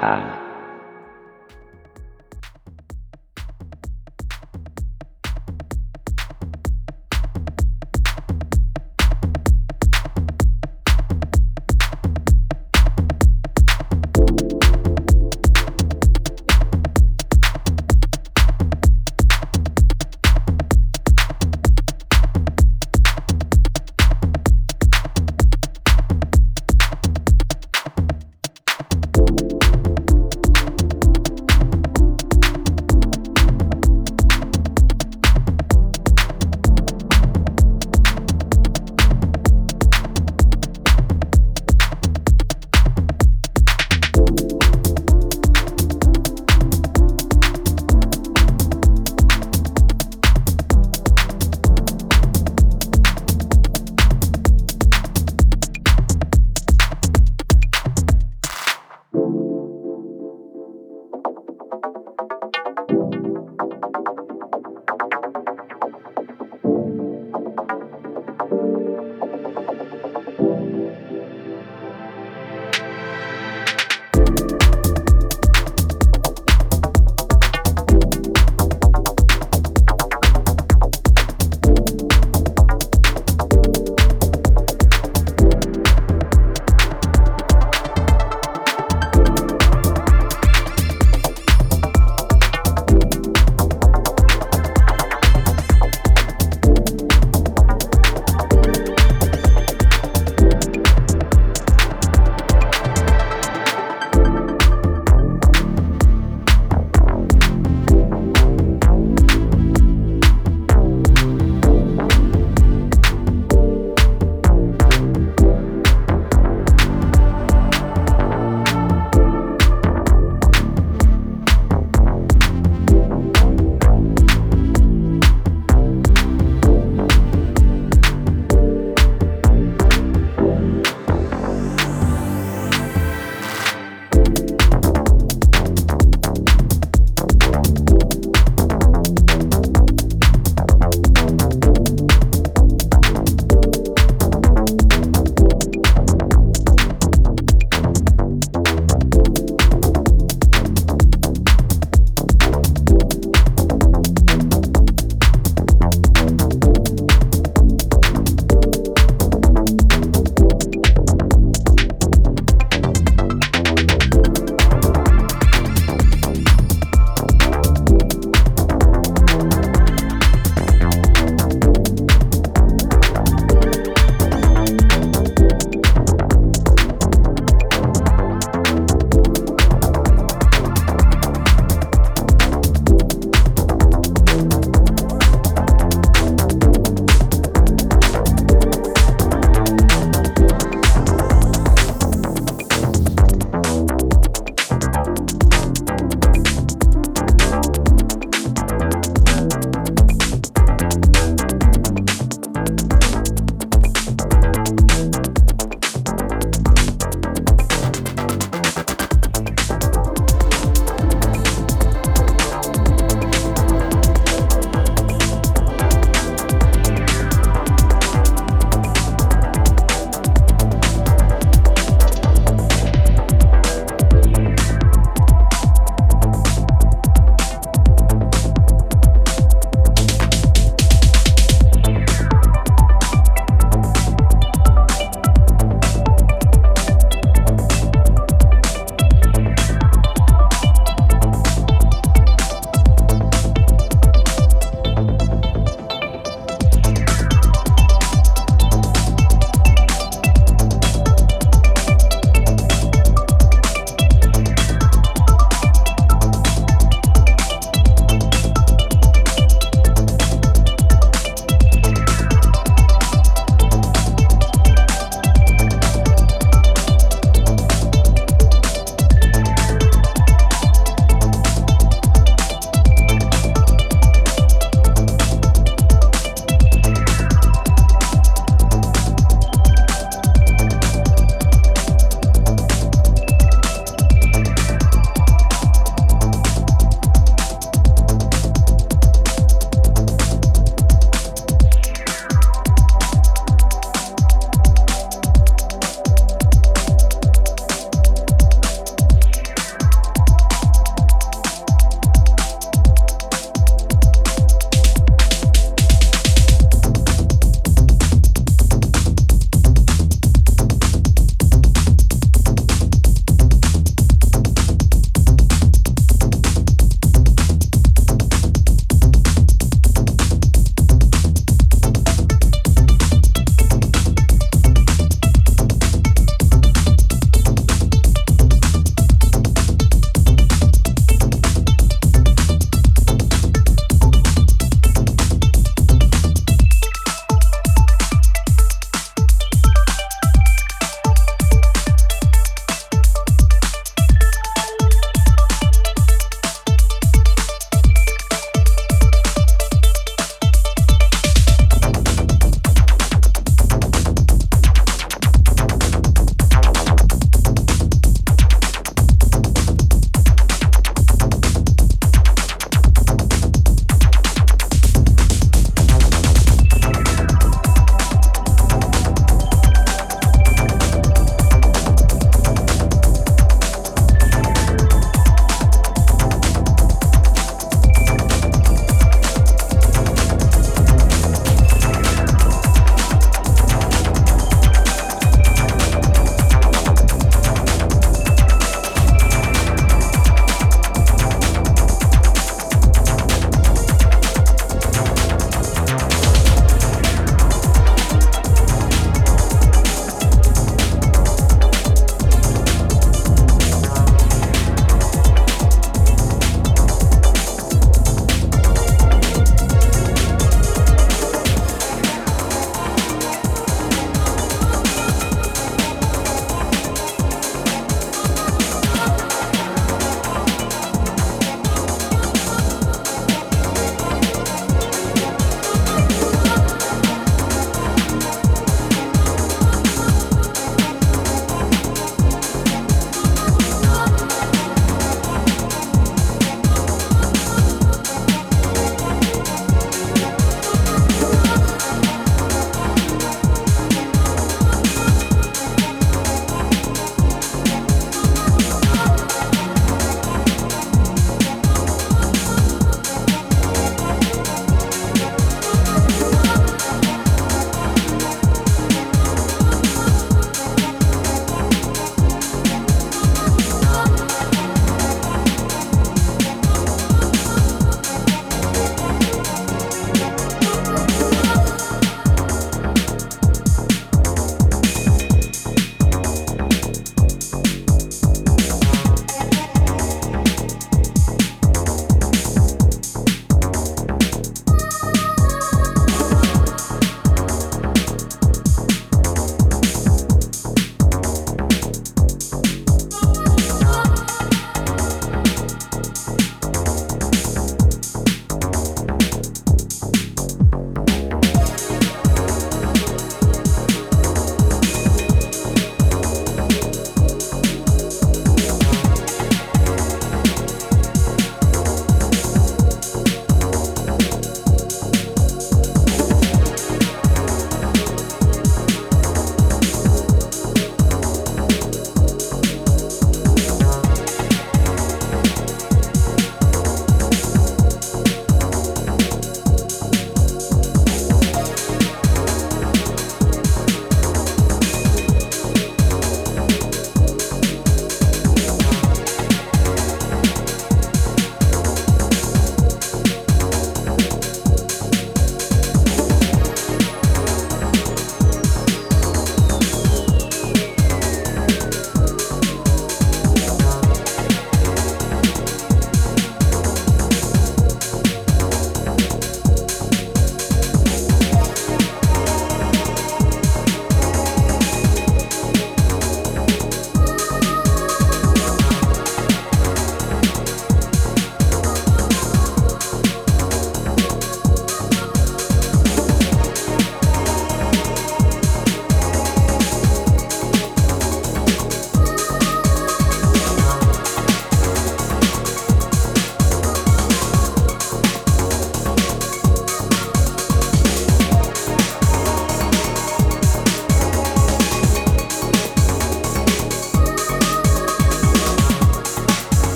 Bye.